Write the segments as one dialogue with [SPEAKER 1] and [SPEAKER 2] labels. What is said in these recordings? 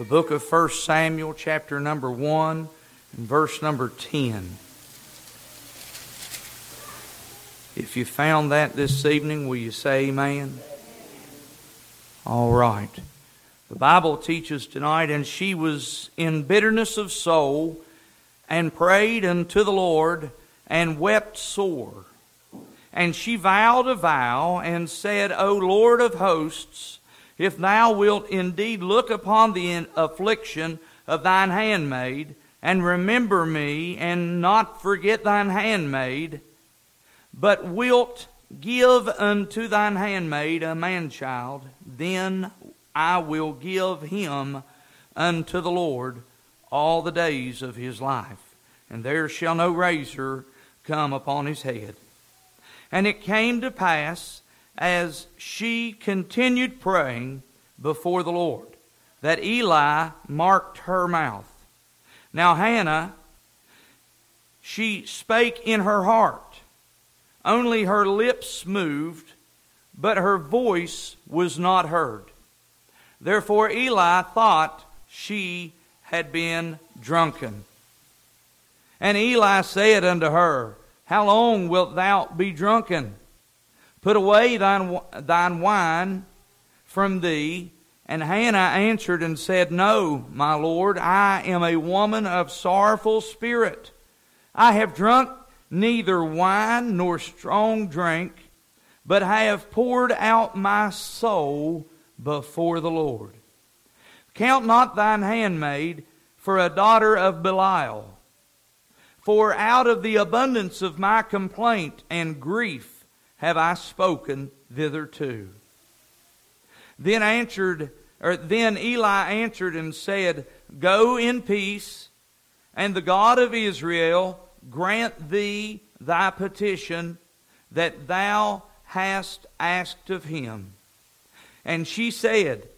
[SPEAKER 1] the book of 1 Samuel, chapter number 1, and verse number 10. If you found that this evening, will you say amen? All right. The Bible teaches tonight, and she was in bitterness of soul and prayed unto the Lord and wept sore. And she vowed a vow and said, O Lord of hosts, if thou wilt indeed look upon the affliction of thine handmaid, and remember me, and not forget thine handmaid, but wilt give unto thine handmaid a man child, then I will give him unto the Lord all the days of his life, and there shall no razor come upon his head. And it came to pass as she continued praying before the Lord, that Eli marked her mouth. Now, Hannah, she spake in her heart. Only her lips moved, but her voice was not heard. Therefore, Eli thought she had been drunken. And Eli said unto her, How long wilt thou be drunken? Put away thine, thine wine from thee. And Hannah answered and said, No, my Lord, I am a woman of sorrowful spirit. I have drunk neither wine nor strong drink, but have poured out my soul before the Lord. Count not thine handmaid for a daughter of Belial. For out of the abundance of my complaint and grief have I spoken thitherto? Then answered, or then Eli answered and said, Go in peace, and the God of Israel grant thee thy petition that thou hast asked of him. And she said,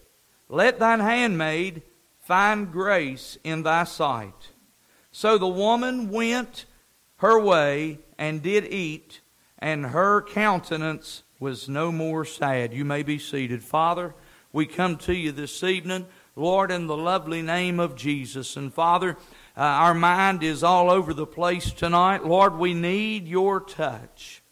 [SPEAKER 1] Let thine handmaid find grace in thy sight. So the woman went her way and did eat and her countenance was no more sad. You may be seated. Father, we come to you this evening, Lord, in the lovely name of Jesus. And Father, uh, our mind is all over the place tonight. Lord, we need your touch.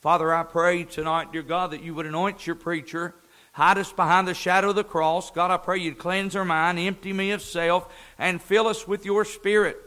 [SPEAKER 1] Father, I pray tonight, dear God, that you would anoint your preacher. Hide us behind the shadow of the cross. God, I pray you'd cleanse our mind, empty me of self, and fill us with your spirit.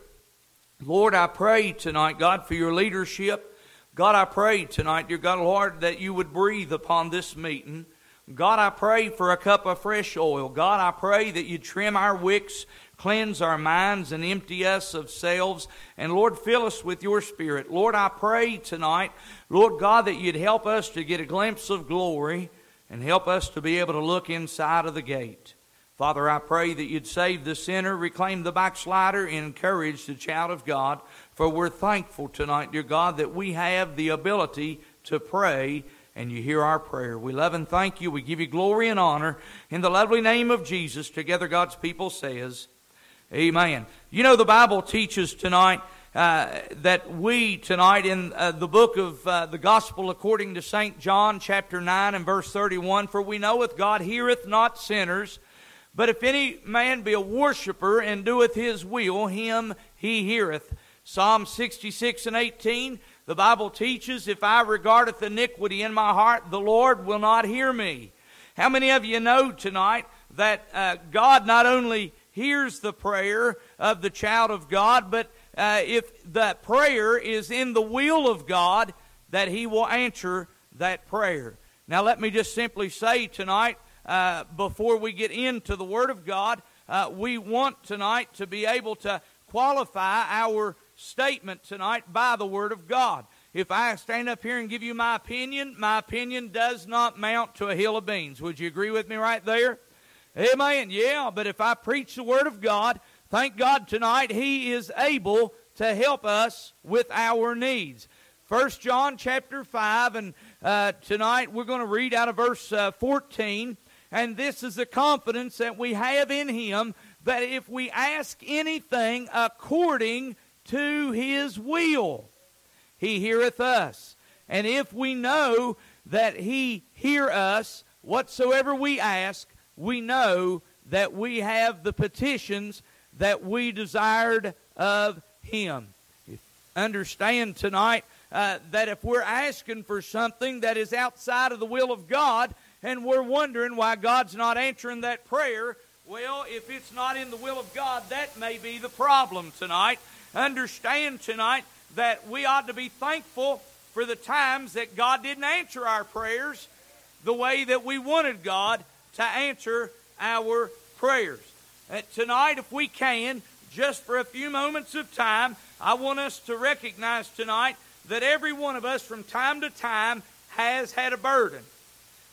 [SPEAKER 1] Lord, I pray tonight, God, for your leadership. God, I pray tonight, dear God, Lord, that you would breathe upon this meeting. God, I pray for a cup of fresh oil. God, I pray that you trim our wicks, cleanse our minds, and empty us of selves. And Lord, fill us with your spirit. Lord, I pray tonight, Lord God, that you'd help us to get a glimpse of glory and help us to be able to look inside of the gate. Father, I pray that you'd save the sinner, reclaim the backslider, encourage the child of God. For we're thankful tonight, dear God, that we have the ability to pray and you hear our prayer. We love and thank you. We give you glory and honor in the lovely name of Jesus. Together, God's people says, Amen. You know, the Bible teaches tonight uh, that we tonight in uh, the book of uh, the Gospel according to St. John, chapter 9 and verse 31, for we knoweth God heareth not sinners, but if any man be a worshiper and doeth his will, him he heareth. Psalm 66 and 18, the Bible teaches, If I regardeth iniquity in my heart, the Lord will not hear me. How many of you know tonight that uh, God not only hears the prayer of the child of God, but uh, if that prayer is in the will of God, that He will answer that prayer. Now, let me just simply say tonight, uh, before we get into the Word of God, uh, we want tonight to be able to qualify our statement tonight by the Word of God. If I stand up here and give you my opinion, my opinion does not mount to a hill of beans. Would you agree with me right there? Amen. Yeah, but if I preach the Word of God, thank God tonight He is able to help us with our needs. First John chapter 5, and uh, tonight we're going to read out of verse uh, 14. And this is the confidence that we have in Him that if we ask anything according to his will. He heareth us. And if we know that he hear us, whatsoever we ask, we know that we have the petitions that we desired of him. Understand tonight uh, that if we're asking for something that is outside of the will of God and we're wondering why God's not answering that prayer, well, if it's not in the will of God, that may be the problem tonight understand tonight that we ought to be thankful for the times that God didn't answer our prayers the way that we wanted God to answer our prayers. And uh, tonight, if we can, just for a few moments of time, I want us to recognize tonight that every one of us from time to time has had a burden.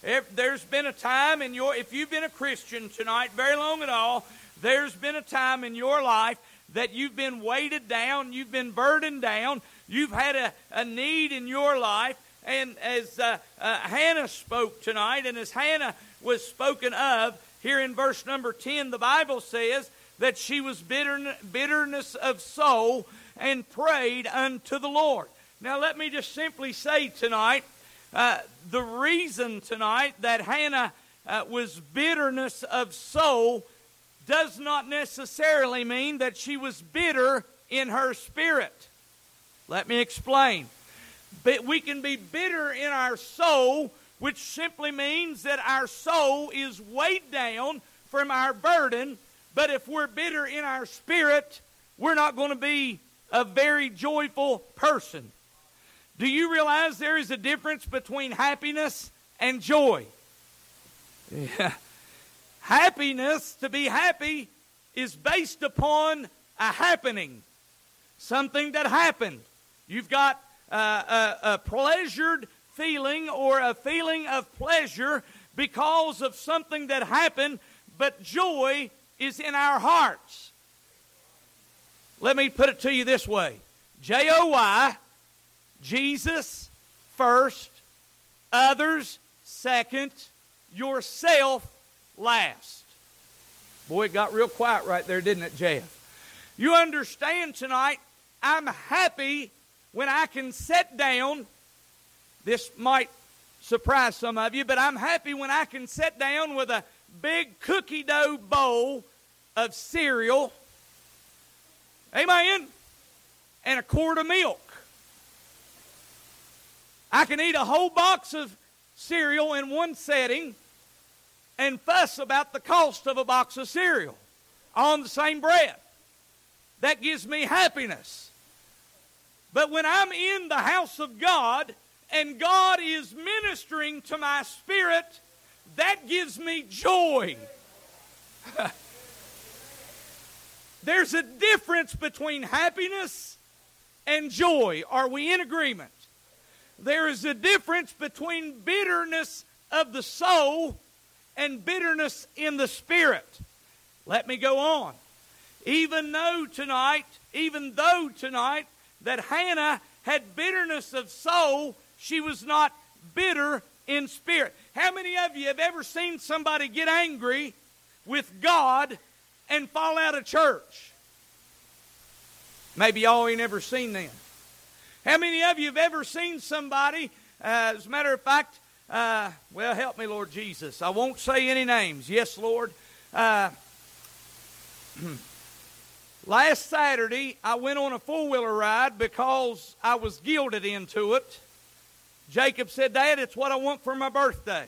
[SPEAKER 1] If there's been a time in your, if you've been a Christian tonight very long at all, there's been a time in your life that you've been weighted down, you've been burdened down, you've had a, a need in your life. And as uh, uh, Hannah spoke tonight, and as Hannah was spoken of here in verse number 10, the Bible says that she was bitter, bitterness of soul and prayed unto the Lord. Now, let me just simply say tonight uh, the reason tonight that Hannah uh, was bitterness of soul does not necessarily mean that she was bitter in her spirit. Let me explain. But we can be bitter in our soul, which simply means that our soul is weighed down from our burden. But if we're bitter in our spirit, we're not going to be a very joyful person. Do you realize there is a difference between happiness and joy? Yeah. Happiness, to be happy, is based upon a happening, something that happened. You've got uh, a, a pleasured feeling or a feeling of pleasure because of something that happened, but joy is in our hearts. Let me put it to you this way J O Y, Jesus first, others second, yourself last. Boy, it got real quiet right there, didn't it, Jeff? You understand tonight, I'm happy when I can sit down. This might surprise some of you, but I'm happy when I can sit down with a big cookie dough bowl of cereal. Amen. And a quart of milk. I can eat a whole box of cereal in one setting and fuss about the cost of a box of cereal on the same breath. That gives me happiness. But when I'm in the house of God and God is ministering to my spirit, that gives me joy. There's a difference between happiness and joy. Are we in agreement? There is a difference between bitterness of the soul and bitterness in the spirit. Let me go on. Even though tonight, even though tonight that Hannah had bitterness of soul, she was not bitter in spirit. How many of you have ever seen somebody get angry with God and fall out of church? Maybe y'all ain't ever seen them. How many of you have ever seen somebody, uh, as a matter of fact, uh, well, help me, Lord Jesus. I won't say any names. Yes, Lord. Uh, last Saturday, I went on a four wheeler ride because I was gilded into it. Jacob said, Dad, it's what I want for my birthday.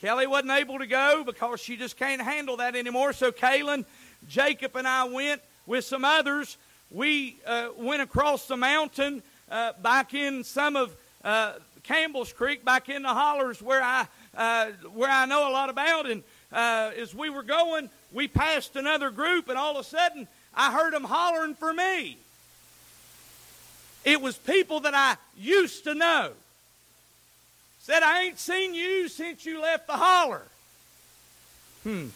[SPEAKER 1] Kelly wasn't able to go because she just can't handle that anymore. So Kaylin, Jacob, and I went with some others. We uh, went across the mountain uh, back in some of uh, Campbell's Creek back in the hollers where I, uh, where I know a lot about. And uh, as we were going, we passed another group, and all of a sudden, I heard them hollering for me. It was people that I used to know. Said, I ain't seen you since you left the holler. Hmm.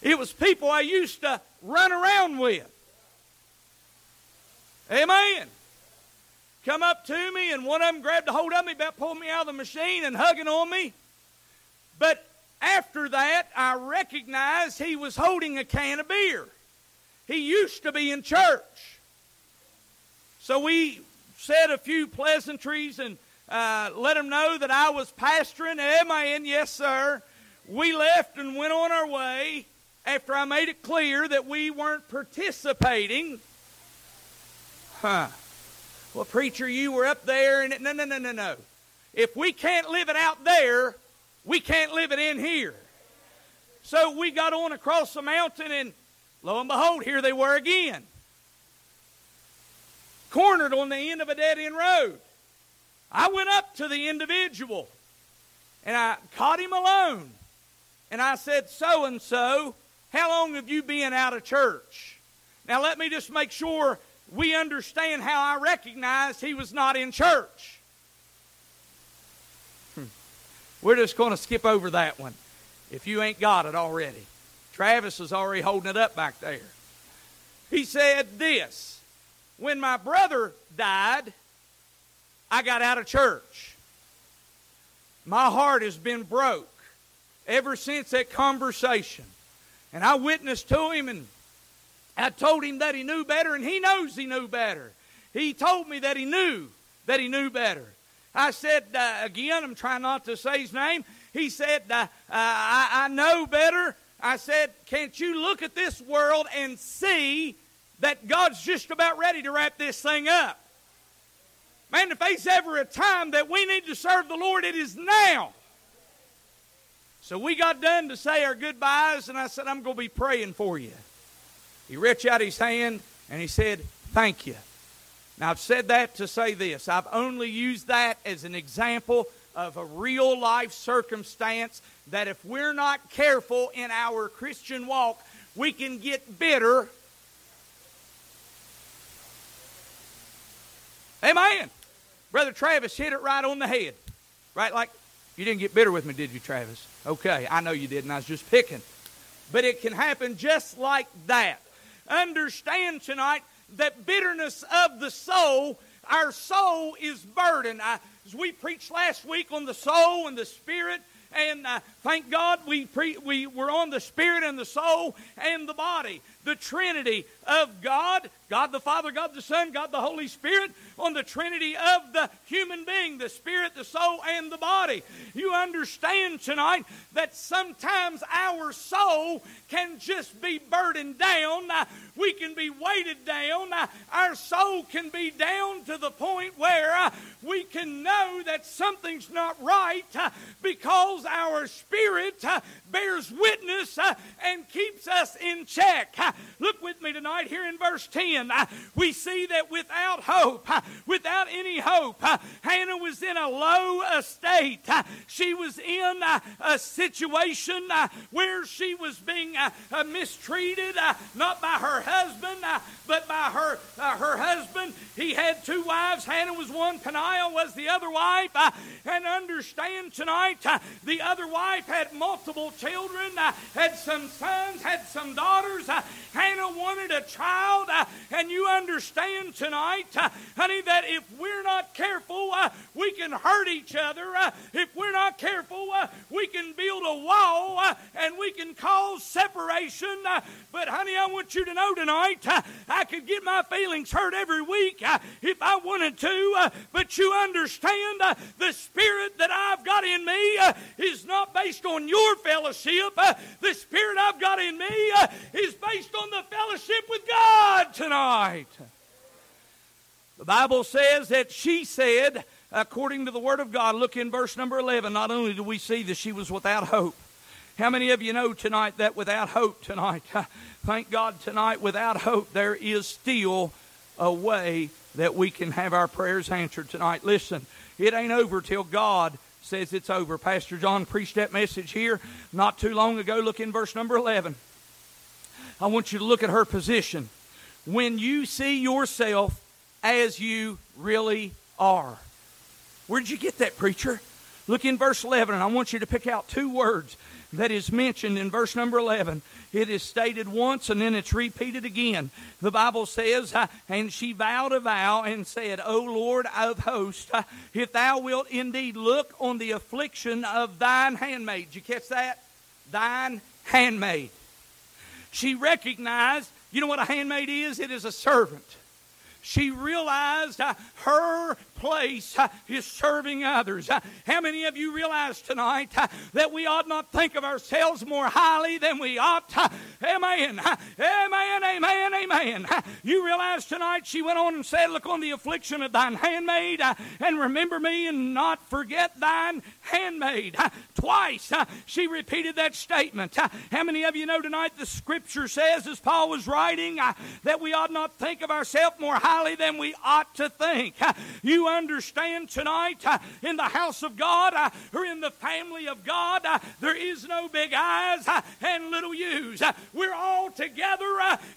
[SPEAKER 1] It was people I used to run around with. Amen come up to me, and one of them grabbed a hold of me, about pulling me out of the machine and hugging on me. But after that, I recognized he was holding a can of beer. He used to be in church. So we said a few pleasantries and uh, let him know that I was pastoring at Yes, sir. We left and went on our way after I made it clear that we weren't participating. Huh. Well, preacher, you were up there and it, no, no, no, no, no. If we can't live it out there, we can't live it in here. So we got on across the mountain and lo and behold, here they were again. Cornered on the end of a dead end road. I went up to the individual and I caught him alone. And I said, So and so, how long have you been out of church? Now let me just make sure we understand how I recognized he was not in church. Hmm. We're just going to skip over that one if you ain't got it already. Travis is already holding it up back there. He said this When my brother died, I got out of church. My heart has been broke ever since that conversation. And I witnessed to him and I told him that he knew better, and he knows he knew better. He told me that he knew that he knew better. I said, uh, again, I'm trying not to say his name. He said, uh, uh I, I know better. I said, Can't you look at this world and see that God's just about ready to wrap this thing up? Man, if there's ever a time that we need to serve the Lord, it is now. So we got done to say our goodbyes, and I said, I'm going to be praying for you. He reached out his hand and he said, Thank you. Now, I've said that to say this. I've only used that as an example of a real life circumstance that if we're not careful in our Christian walk, we can get bitter. Amen. Brother Travis hit it right on the head. Right? Like, you didn't get bitter with me, did you, Travis? Okay, I know you didn't. I was just picking. But it can happen just like that understand tonight that bitterness of the soul, our soul is burdened. I, as we preached last week on the soul and the spirit, and uh, thank God we, pre- we were on the spirit and the soul and the body the Trinity of God, God the Father, God the Son, God the Holy Spirit, on the Trinity of the human being, the spirit, the soul, and the body. You understand tonight that sometimes our soul can just be burdened down. We can be weighted down. Our soul can be down to the point where uh, we can know that something's not right uh, because our spirit uh, bears witness and keeps us in check. Look with me tonight here in verse 10. We see that without hope, without any hope, Hannah was in a low estate. She was in a situation where she was being uh, uh, mistreated, not by her husband, but by her, uh, her husband. He had two wives. Hannah was one, Peniel was the other wife. And understand tonight, the other wife had multiple children, had some sons, had some daughters. Hannah wanted a child. Uh, and you understand tonight, uh, honey, that if we're not careful, uh, we can hurt each other. If we're not careful, we can build a wall and we can cause separation. But, honey, I want you to know tonight, I could get my feelings hurt every week if I wanted to. But you understand the spirit that I've got in me is not based on your fellowship. The spirit I've got in me is based on on the fellowship with God tonight. The Bible says that she said, according to the Word of God, look in verse number 11, not only do we see that she was without hope, how many of you know tonight that without hope tonight, thank God tonight, without hope, there is still a way that we can have our prayers answered tonight? Listen, it ain't over till God says it's over. Pastor John preached that message here not too long ago. Look in verse number 11. I want you to look at her position. When you see yourself as you really are. Where'd you get that, preacher? Look in verse 11, and I want you to pick out two words that is mentioned in verse number 11. It is stated once and then it's repeated again. The Bible says, And she vowed a vow and said, O Lord of hosts, if thou wilt indeed look on the affliction of thine handmaid. Did you catch that? Thine handmaid. She recognized, you know what a handmaid is? It is a servant. She realized uh, her place uh, is serving others. Uh, how many of you realize tonight uh, that we ought not think of ourselves more highly than we ought? Uh, uh, amen. Amen. Amen. Amen. You realize tonight she went on and said, Look on the affliction of thine handmaid and remember me and not forget thine handmaid. Twice she repeated that statement. How many of you know tonight the scripture says, as Paul was writing, that we ought not think of ourselves more highly than we ought to think? You understand tonight in the house of God or in the family of God, there is no big eyes and little U's. We're all together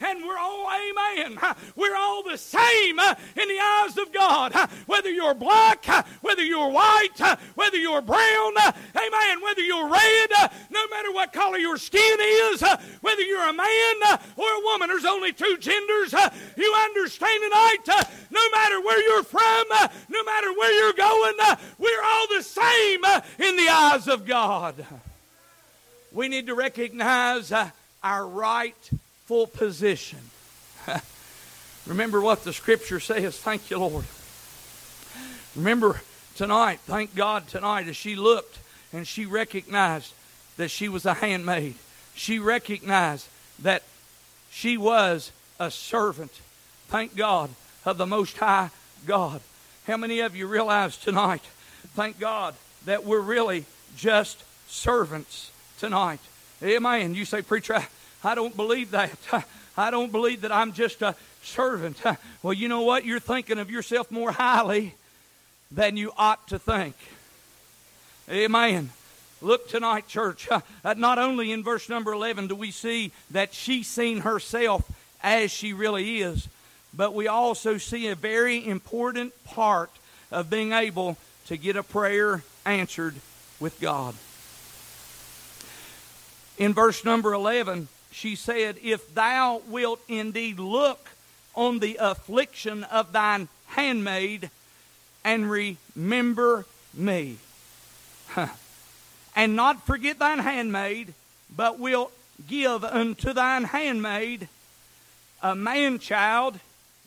[SPEAKER 1] and we're all, amen. We're all the same in the eyes of God. Whether you're black, whether you're white, whether you're brown, brown, uh, amen, whether you're red, uh, no matter what color your skin is, uh, whether you're a man or a woman, there's only two genders. You understand tonight, no matter where you're from, no matter where you're going, we're all the same in the eyes of God. We need to recognize our rightful position. Remember what the scripture says. Thank you, Lord. Remember tonight, thank God tonight, as she looked and she recognized that she was a handmaid, she recognized that she was a servant, thank God, of the Most High God. How many of you realize tonight, thank God, that we're really just servants tonight? Amen. You say, Preacher, I don't believe that. I don't believe that I'm just a servant. Well, you know what? You're thinking of yourself more highly than you ought to think. Amen. Look tonight, church. Uh, not only in verse number 11 do we see that she seen herself as she really is, but we also see a very important part of being able to get a prayer answered with God. In verse number 11, she said, If thou wilt indeed look on the affliction of thine handmaid, and remember me. Huh. And not forget thine handmaid, but will give unto thine handmaid a man child,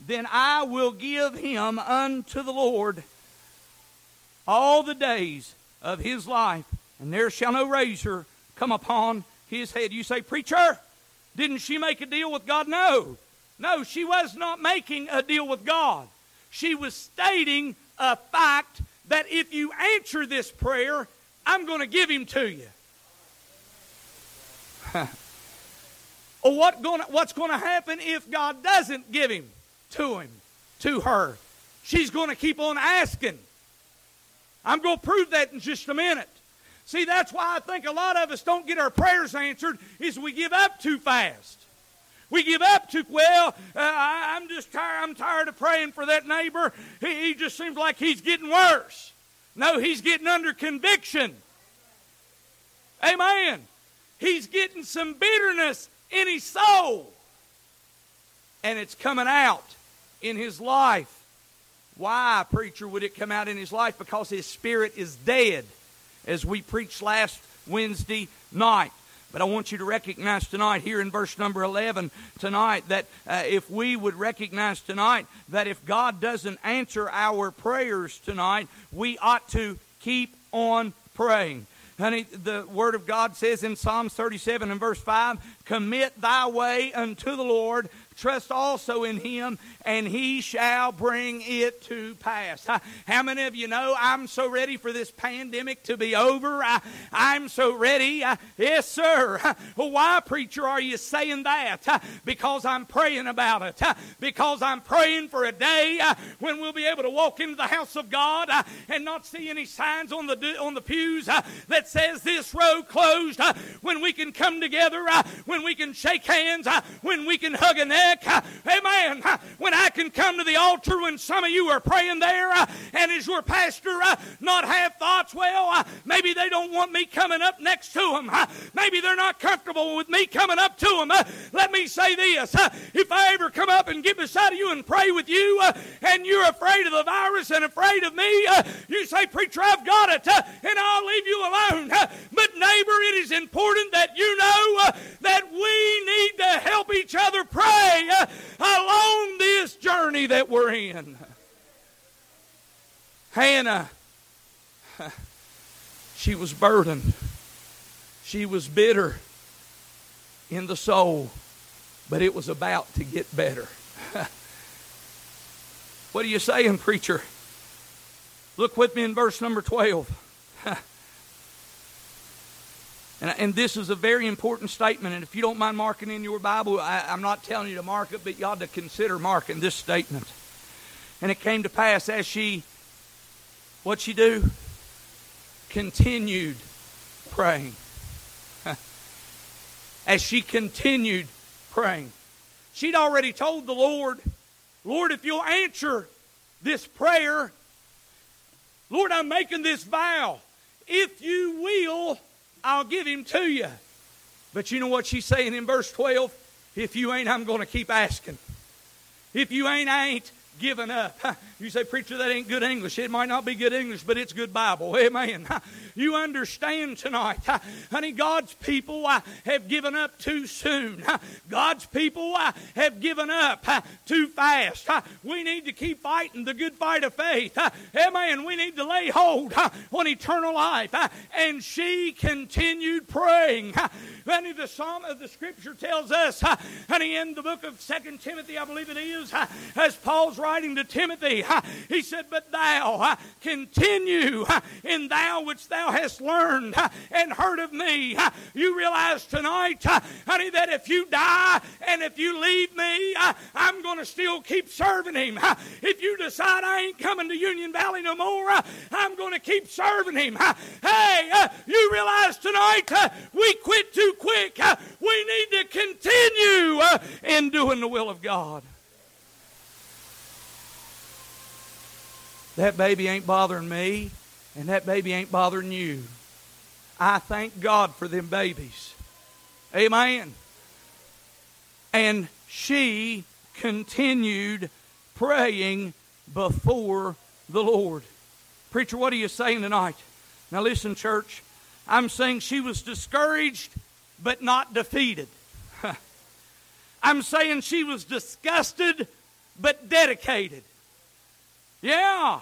[SPEAKER 1] then I will give him unto the Lord all the days of his life, and there shall no razor come upon his head. You say, Preacher, didn't she make a deal with God? No. No, she was not making a deal with God. She was stating a fact that if you answer this prayer, I'm going to give him to you. or what going what's going to happen if God doesn't give him to him, to her? She's going to keep on asking. I'm going to prove that in just a minute. See, that's why I think a lot of us don't get our prayers answered is we give up too fast. We give up too well. Uh, I, am just tired. I'm tired of praying for that neighbor. He, he just seems like he's getting worse. No, he's getting under conviction. Amen. He's getting some bitterness in his soul. And it's coming out in his life. Why, preacher, would it come out in his life? Because his spirit is dead, as we preached last Wednesday night. But I want you to recognize tonight, here in verse number 11, tonight, that uh, if we would recognize tonight that if God doesn't answer our prayers tonight, we ought to keep on praying. Honey, the Word of God says in Psalms 37 and verse 5 Commit thy way unto the Lord, Trust also in him, and he shall bring it to pass. How many of you know I'm so ready for this pandemic to be over? I, I'm so ready. Yes, sir. Why, preacher, are you saying that? Because I'm praying about it. Because I'm praying for a day when we'll be able to walk into the house of God and not see any signs on the, on the pews that says this road closed. When we can come together, when we can shake hands, when we can hug a neck back. Amen. When I can come to the altar when some of you are praying there, uh, and as your pastor, uh, not have thoughts, well, uh, maybe they don't want me coming up next to them. Maybe they're not comfortable with me coming up to them. Let me say this if I ever come up and get beside you and pray with you, and you're afraid of the virus and afraid of me, you say, Preacher, I've got it, and I'll leave you alone. But, neighbor, it is important that you know that we need to help each other pray way uh, along this journey that we're in. Hannah, she was burdened. She was bitter in the soul, but it was about to get better. what are you saying, preacher? Look with me in verse number 12. And, and this is a very important statement. And if you don't mind marking in your Bible, I, I'm not telling you to mark it, but you ought to consider marking this statement. And it came to pass as she, what she do? Continued praying. as she continued praying. She'd already told the Lord, Lord, if you'll answer this prayer, Lord, I'm making this vow. If you will, I'll give him to you. But you know what she's saying in verse 12? If you ain't, I'm going to keep asking. If you ain't, I ain't giving up. You say, Preacher, that ain't good English. It might not be good English, but it's good Bible. Amen. You understand tonight. Honey, God's people uh, have given up too soon. God's people uh, have given up uh, too fast. We need to keep fighting the good fight of faith. Amen. We need to lay hold on eternal life. And she continued praying. Honey, the psalm of the scripture tells us, honey, in the book of Second Timothy, I believe it is, as Paul's writing to Timothy, he said, But thou continue in thou which thou hast learned and heard of me. You realize tonight, honey, that if you die and if you leave me, I'm going to still keep serving him. If you decide I ain't coming to Union Valley no more, I'm going to keep serving him. Hey, you realize tonight we quit too quick. We need to continue in doing the will of God. That baby ain't bothering me, and that baby ain't bothering you. I thank God for them babies. Amen. And she continued praying before the Lord. Preacher, what are you saying tonight? Now, listen, church. I'm saying she was discouraged, but not defeated. I'm saying she was disgusted, but dedicated. Yeah.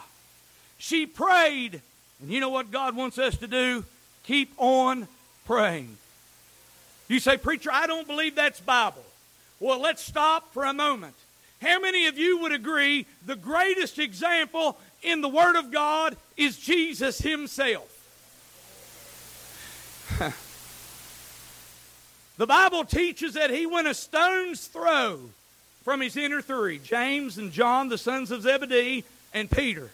[SPEAKER 1] She prayed. And you know what God wants us to do? Keep on praying. You say, Preacher, I don't believe that's Bible. Well, let's stop for a moment. How many of you would agree the greatest example in the Word of God is Jesus Himself? the Bible teaches that He went a stone's throw from His inner three James and John, the sons of Zebedee, and Peter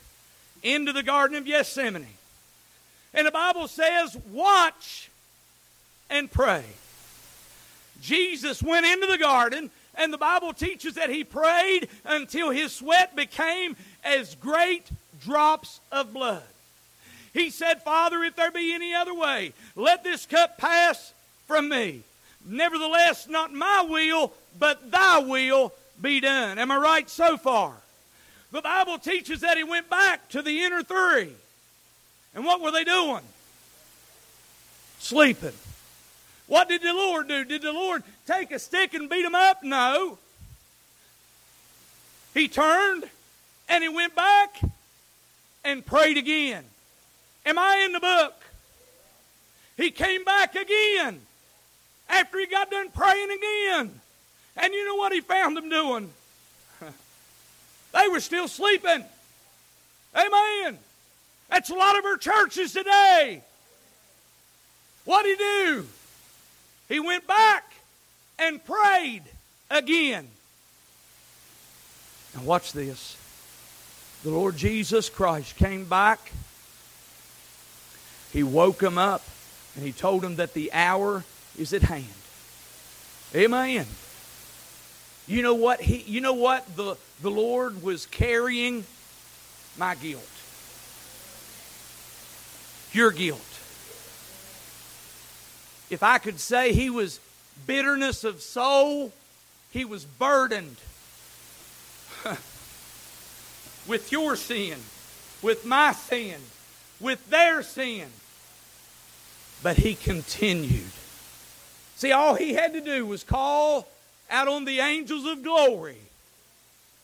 [SPEAKER 1] into the Garden of Gethsemane. And the Bible says, watch and pray. Jesus went into the garden, and the Bible teaches that he prayed until his sweat became as great drops of blood. He said, Father, if there be any other way, let this cup pass from me. Nevertheless, not my will, but thy will be done. Am I right so far? The Bible teaches that he went back to the inner three. And what were they doing? Sleeping. What did the Lord do? Did the Lord take a stick and beat them up? No. He turned and he went back and prayed again. Am I in the book? He came back again after he got done praying again. And you know what he found them doing? They were still sleeping. Amen. That's a lot of our churches today. What did he do? He went back and prayed again. Now, watch this. The Lord Jesus Christ came back. He woke him up and he told him that the hour is at hand. Amen. You know what? He, you know what? The, the Lord was carrying my guilt, your guilt. If I could say he was bitterness of soul, he was burdened with your sin, with my sin, with their sin. But he continued. See, all he had to do was call out on the angels of glory.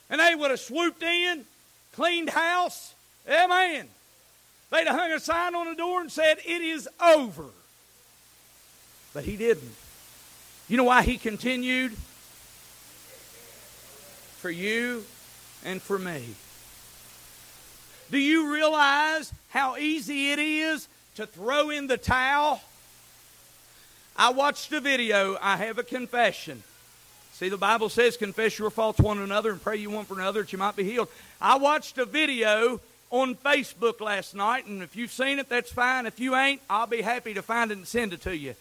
[SPEAKER 1] And they would have swooped in, cleaned house. Amen. They'd have hung a sign on the door and said, It is over. But he didn't. You know why he continued? For you and for me. Do you realize how easy it is to throw in the towel? I watched a video. I have a confession. See, the Bible says, confess your faults one another and pray you one for another that you might be healed. I watched a video on Facebook last night, and if you've seen it, that's fine. If you ain't, I'll be happy to find it and send it to you.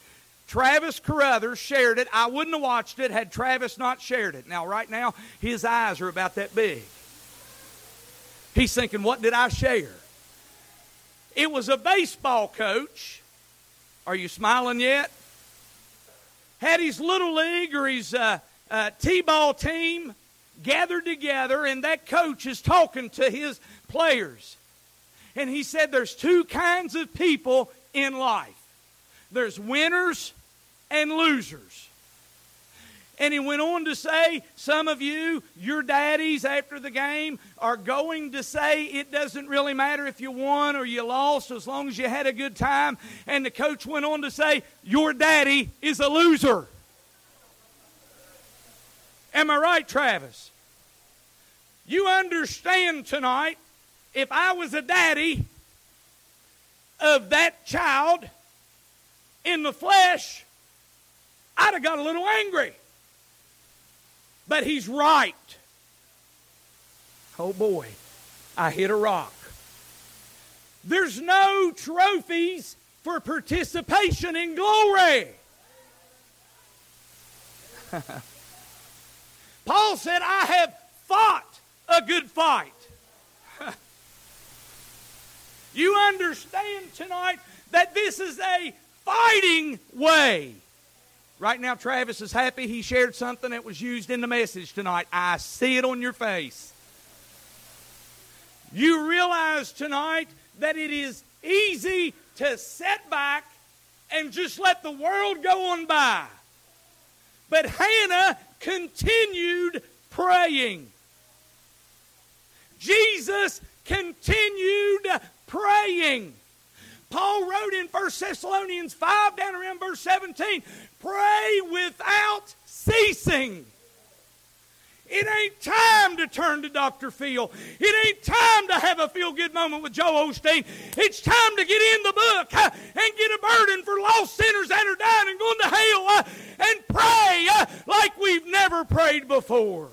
[SPEAKER 1] Travis Carruthers shared it. I wouldn't have watched it had Travis not shared it. Now, right now, his eyes are about that big. He's thinking, what did I share? It was a baseball coach. Are you smiling yet? Had his little league or his uh, uh, T ball team gathered together, and that coach is talking to his players. And he said, There's two kinds of people in life there's winners and losers. And he went on to say, Some of you, your daddies after the game, are going to say it doesn't really matter if you won or you lost as long as you had a good time. And the coach went on to say, Your daddy is a loser. Am I right, Travis? You understand tonight, if I was a daddy of that child in the flesh, I'd have got a little angry. But he's right. Oh boy, I hit a rock. There's no trophies for participation in glory. Paul said, I have fought a good fight. you understand tonight that this is a fighting way. Right now, Travis is happy he shared something that was used in the message tonight. I see it on your face. You realize tonight that it is easy to set back and just let the world go on by. But Hannah continued praying. Jesus continued praying. Paul wrote in 1 Thessalonians 5, down around verse 17, pray without ceasing. It ain't time to turn to Dr. Phil. It ain't time to have a feel good moment with Joel Osteen. It's time to get in the book and get a burden for lost sinners that are dying and going to hell and pray like we've never prayed before.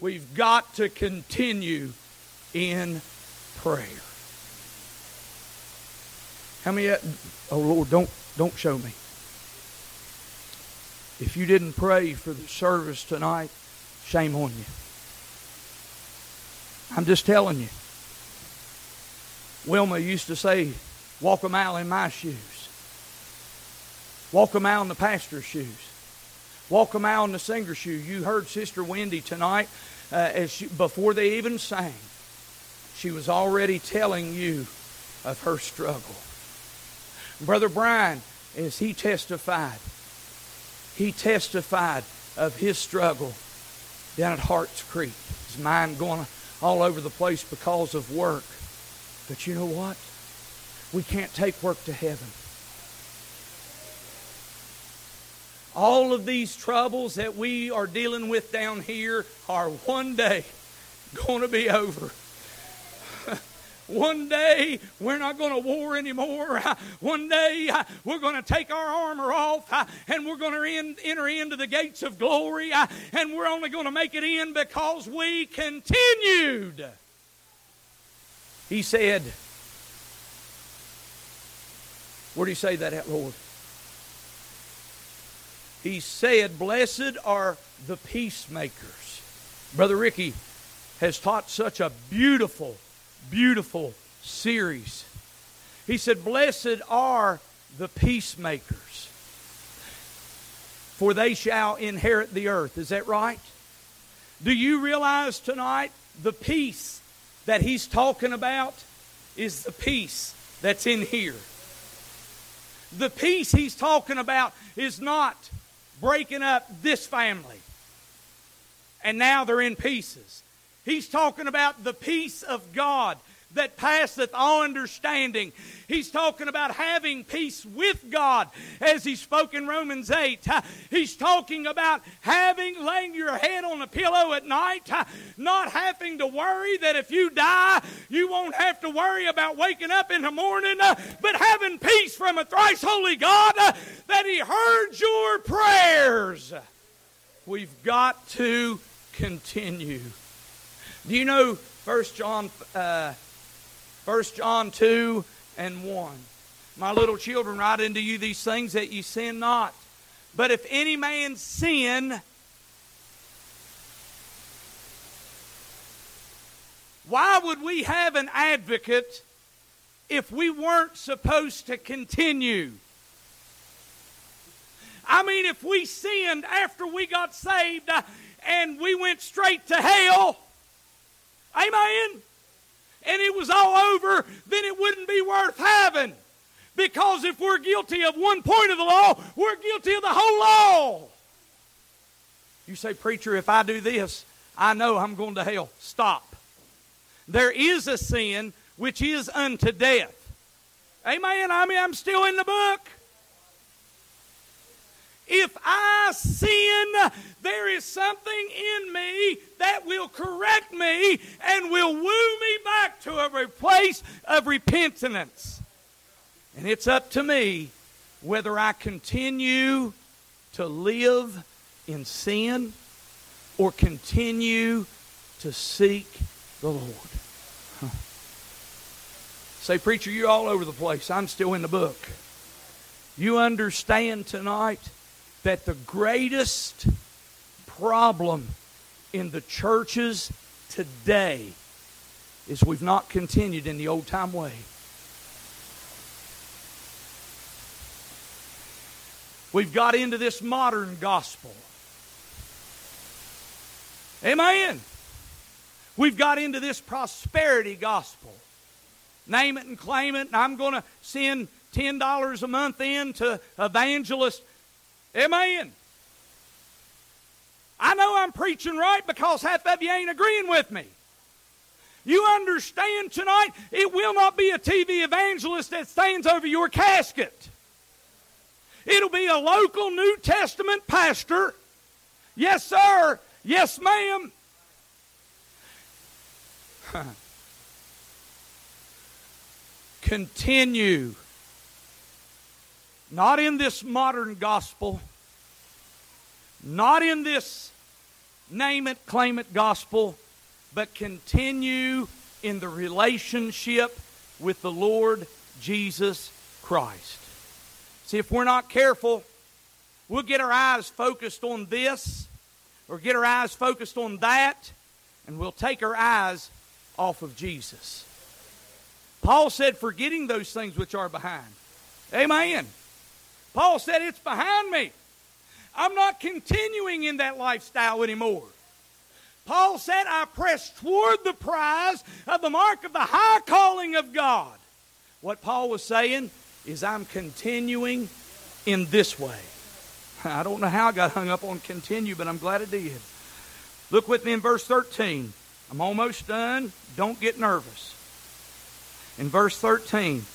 [SPEAKER 1] We've got to continue in prayer. How many? Oh Lord, don't don't show me. If you didn't pray for the service tonight, Shame on you. I'm just telling you. Wilma used to say, walk a mile in my shoes. Walk a mile in the pastor's shoes. Walk a mile in the singer's shoes. You heard Sister Wendy tonight uh, as she, before they even sang. She was already telling you of her struggle. Brother Brian, as he testified, he testified of his struggle down at Hart's Creek. His mind going all over the place because of work. But you know what? We can't take work to heaven. All of these troubles that we are dealing with down here are one day going to be over. One day we're not going to war anymore. One day we're going to take our armor off and we're going to enter into the gates of glory and we're only going to make it in because we continued. He said, Where do you say that at, Lord? He said, Blessed are the peacemakers. Brother Ricky has taught such a beautiful beautiful series. He said, Blessed are the peacemakers, for they shall inherit the earth. Is that right? Do you realize tonight the peace that he's talking about is the peace that's in here? The peace he's talking about is not breaking up this family and now they're in pieces. He's talking about the peace of God that passeth all understanding. He's talking about having peace with God as he spoke in Romans 8. He's talking about having, laying your head on a pillow at night, not having to worry that if you die, you won't have to worry about waking up in the morning, uh, but having peace from a thrice holy God uh, that he heard your prayers. We've got to continue. Do you know 1 John, uh, 1 John 2 and 1? My little children, write into you these things that you sin not. But if any man sin, why would we have an advocate if we weren't supposed to continue? I mean, if we sinned after we got saved and we went straight to hell, Amen? And it was all over, then it wouldn't be worth having. Because if we're guilty of one point of the law, we're guilty of the whole law. You say, Preacher, if I do this, I know I'm going to hell. Stop. There is a sin which is unto death. Amen. I mean, I'm still in the book. If I sin, there is something in me that will correct me and will woo me back to a place of repentance. And it's up to me whether I continue to live in sin or continue to seek the Lord. Say, preacher, you're all over the place. I'm still in the book. You understand tonight that the greatest problem in the churches today is we've not continued in the old time way. We've got into this modern gospel. Amen. We've got into this prosperity gospel. Name it and claim it, and I'm going to send $10 a month in to evangelist Amen. I know I'm preaching right because half of you ain't agreeing with me. You understand tonight, it will not be a TV evangelist that stands over your casket. It'll be a local New Testament pastor. Yes, sir. Yes, ma'am. Continue not in this modern gospel, not in this name it, claim it gospel, but continue in the relationship with the Lord Jesus Christ. See, if we're not careful, we'll get our eyes focused on this or get our eyes focused on that, and we'll take our eyes off of Jesus. Paul said, forgetting those things which are behind. Amen. Paul said, It's behind me. I'm not continuing in that lifestyle anymore. Paul said, I press toward the prize of the mark of the high calling of God. What Paul was saying is, I'm continuing in this way. I don't know how I got hung up on continue, but I'm glad I did. Look with me in verse 13. I'm almost done. Don't get nervous. In verse 13,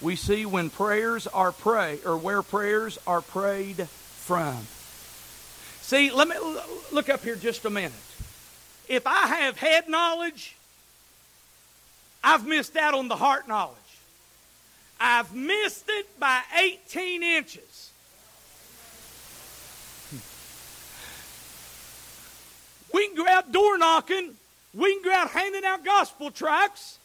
[SPEAKER 1] we see when prayers are prayed or where prayers are prayed from. See, let me look up here just a minute. If I have head knowledge, I've missed out on the heart knowledge. I've missed it by 18 inches. We can go out door knocking. We can go out handing out gospel tracts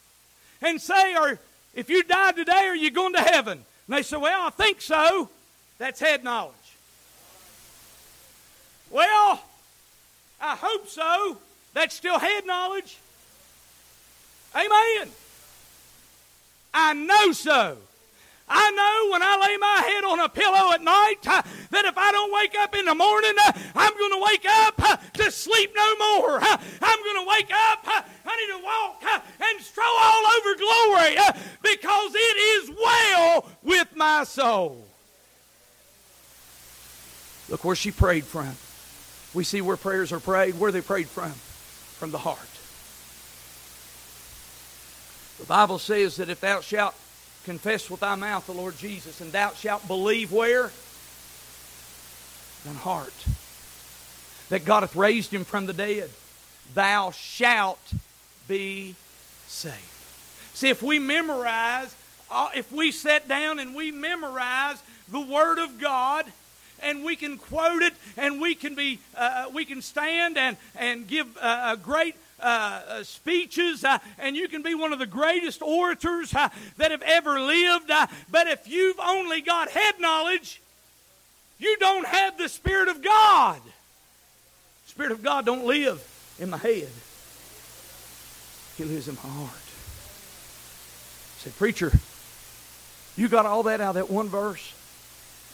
[SPEAKER 1] and say, Are if you die today, are you going to heaven? And they say, Well, I think so. That's head knowledge. Well, I hope so. That's still head knowledge. Amen. I know so. I know when I lay my head on a pillow at night uh, that if I don't wake up in the morning, uh, I'm going to wake up uh, to sleep no more. Uh. I'm going to wake up. Uh, I need to walk uh, and stroll all over glory because it is well with my soul. Look where she prayed from. We see where prayers are prayed, where they prayed from. From the heart. The Bible says that if thou shalt confess with thy mouth the Lord Jesus, and thou shalt believe where? Thine heart. That God hath raised him from the dead. Thou shalt be saved. See, if we memorize, uh, if we sit down and we memorize the Word of God, and we can quote it, and we can be, uh, we can stand and and give uh, a great uh, uh, speeches, uh, and you can be one of the greatest orators uh, that have ever lived. but if you've only got head knowledge, you don't have the Spirit of God. The Spirit of God don't live in my head. He lives in my heart. Said preacher, you got all that out of that one verse?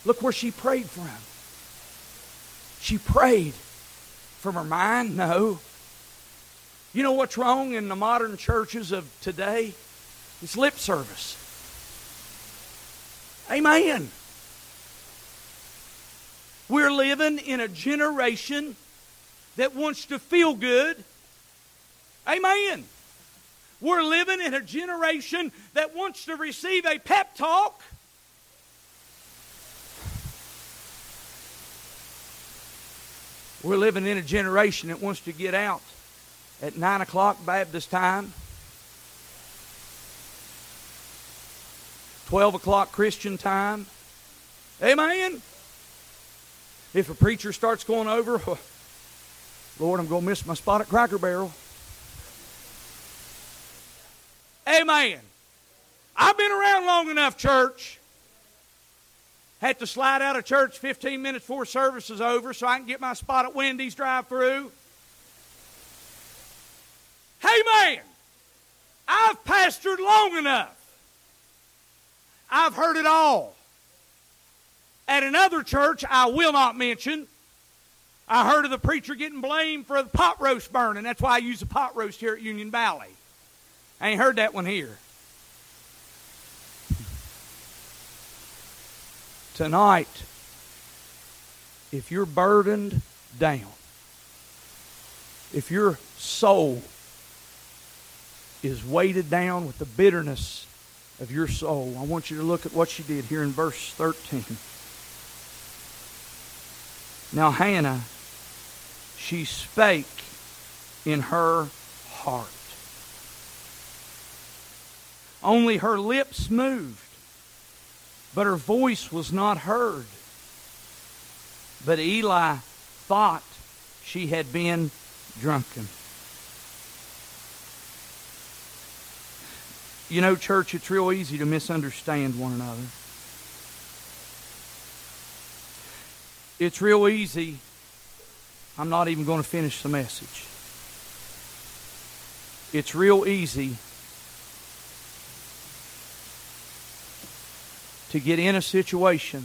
[SPEAKER 1] Look where she prayed from. She prayed from her mind? No. You know what's wrong in the modern churches of today? It's lip service. Amen. We're living in a generation that wants to feel good. Amen. We're living in a generation that wants to receive a pep talk. We're living in a generation that wants to get out at 9 o'clock Baptist time, 12 o'clock Christian time. Amen. If a preacher starts going over, Lord, I'm going to miss my spot at Cracker Barrel. Amen. I've been around long enough, church. Had to slide out of church 15 minutes before service is over so I can get my spot at Wendy's drive through. Hey, man, I've pastored long enough. I've heard it all. At another church I will not mention, I heard of the preacher getting blamed for the pot roast burning. That's why I use the pot roast here at Union Valley. I ain't heard that one here. Tonight, if you're burdened down, if your soul is weighted down with the bitterness of your soul. I want you to look at what she did here in verse 13. Now, Hannah, she spake in her heart. Only her lips moved, but her voice was not heard. But Eli thought she had been drunken. You know, church, it's real easy to misunderstand one another. It's real easy. I'm not even going to finish the message. It's real easy to get in a situation.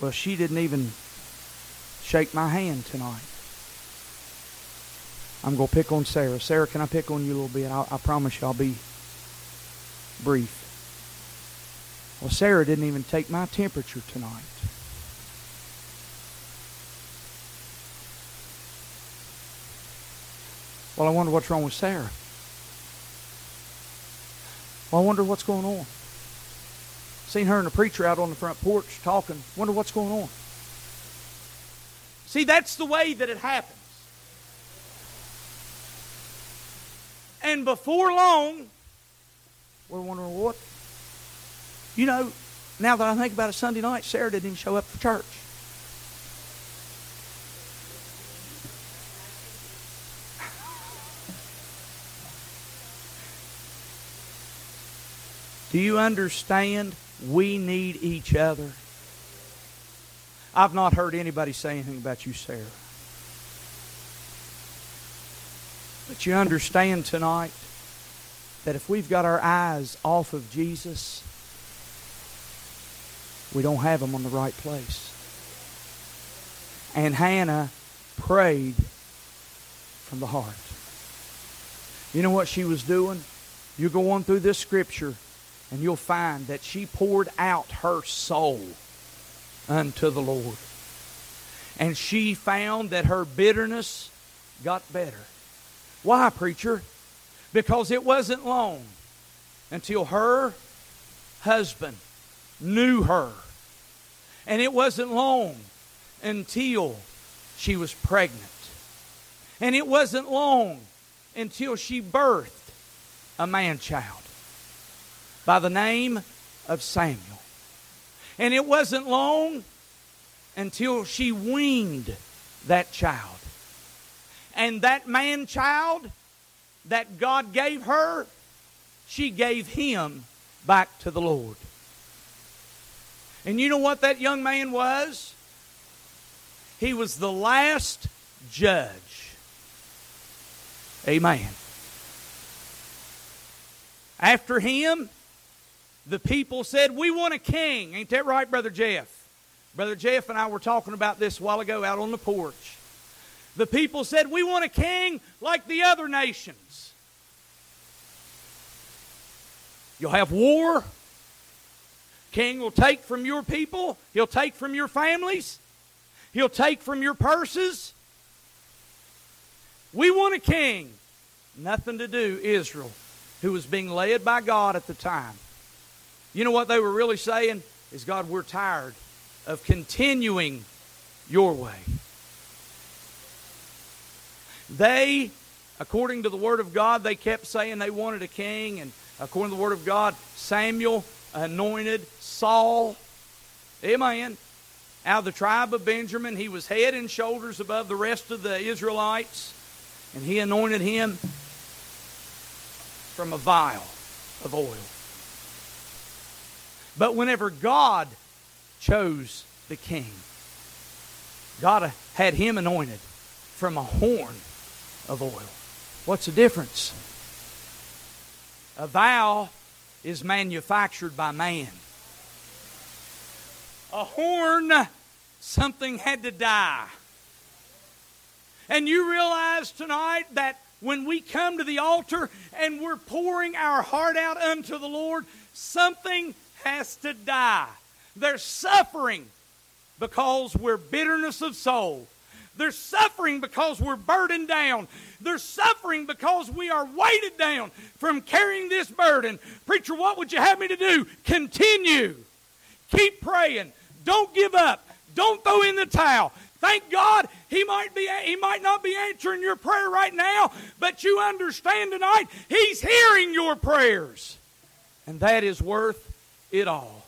[SPEAKER 1] Well, she didn't even shake my hand tonight. I'm going to pick on Sarah. Sarah, can I pick on you a little bit? I, I promise you I'll be brief. Well, Sarah didn't even take my temperature tonight. Well, I wonder what's wrong with Sarah. Well, I wonder what's going on. Seen her and the preacher out on the front porch talking. Wonder what's going on. See, that's the way that it happens. And before long, we're wondering what. You know, now that I think about it, Sunday night, Sarah didn't show up for church. Do you understand? We need each other. I've not heard anybody say anything about you, Sarah. But you understand tonight that if we've got our eyes off of Jesus, we don't have them on the right place. And Hannah prayed from the heart. You know what she was doing? You go on through this scripture and you'll find that she poured out her soul unto the Lord. And she found that her bitterness got better. Why, preacher? Because it wasn't long until her husband knew her. And it wasn't long until she was pregnant. And it wasn't long until she birthed a man child by the name of Samuel. And it wasn't long until she weaned that child. And that man child that God gave her, she gave him back to the Lord. And you know what that young man was? He was the last judge. Amen. After him, the people said, We want a king. Ain't that right, Brother Jeff? Brother Jeff and I were talking about this a while ago out on the porch. The people said, We want a king like the other nations. You'll have war. King will take from your people, he'll take from your families, he'll take from your purses. We want a king. Nothing to do, Israel, who was being led by God at the time. You know what they were really saying? Is God, we're tired of continuing your way. They, according to the Word of God, they kept saying they wanted a king, and according to the Word of God, Samuel anointed Saul. Amen. Out of the tribe of Benjamin, he was head and shoulders above the rest of the Israelites, and he anointed him from a vial of oil. But whenever God chose the king, God had him anointed from a horn of oil. What's the difference? A vow is manufactured by man. A horn, something had to die. And you realize tonight that when we come to the altar and we're pouring our heart out unto the Lord, something has to die. There's suffering because we're bitterness of soul. They're suffering because we're burdened down. They're suffering because we are weighted down from carrying this burden. Preacher, what would you have me to do? Continue. Keep praying. Don't give up. Don't throw in the towel. Thank God he might be he might not be answering your prayer right now, but you understand tonight he's hearing your prayers. And that is worth it all.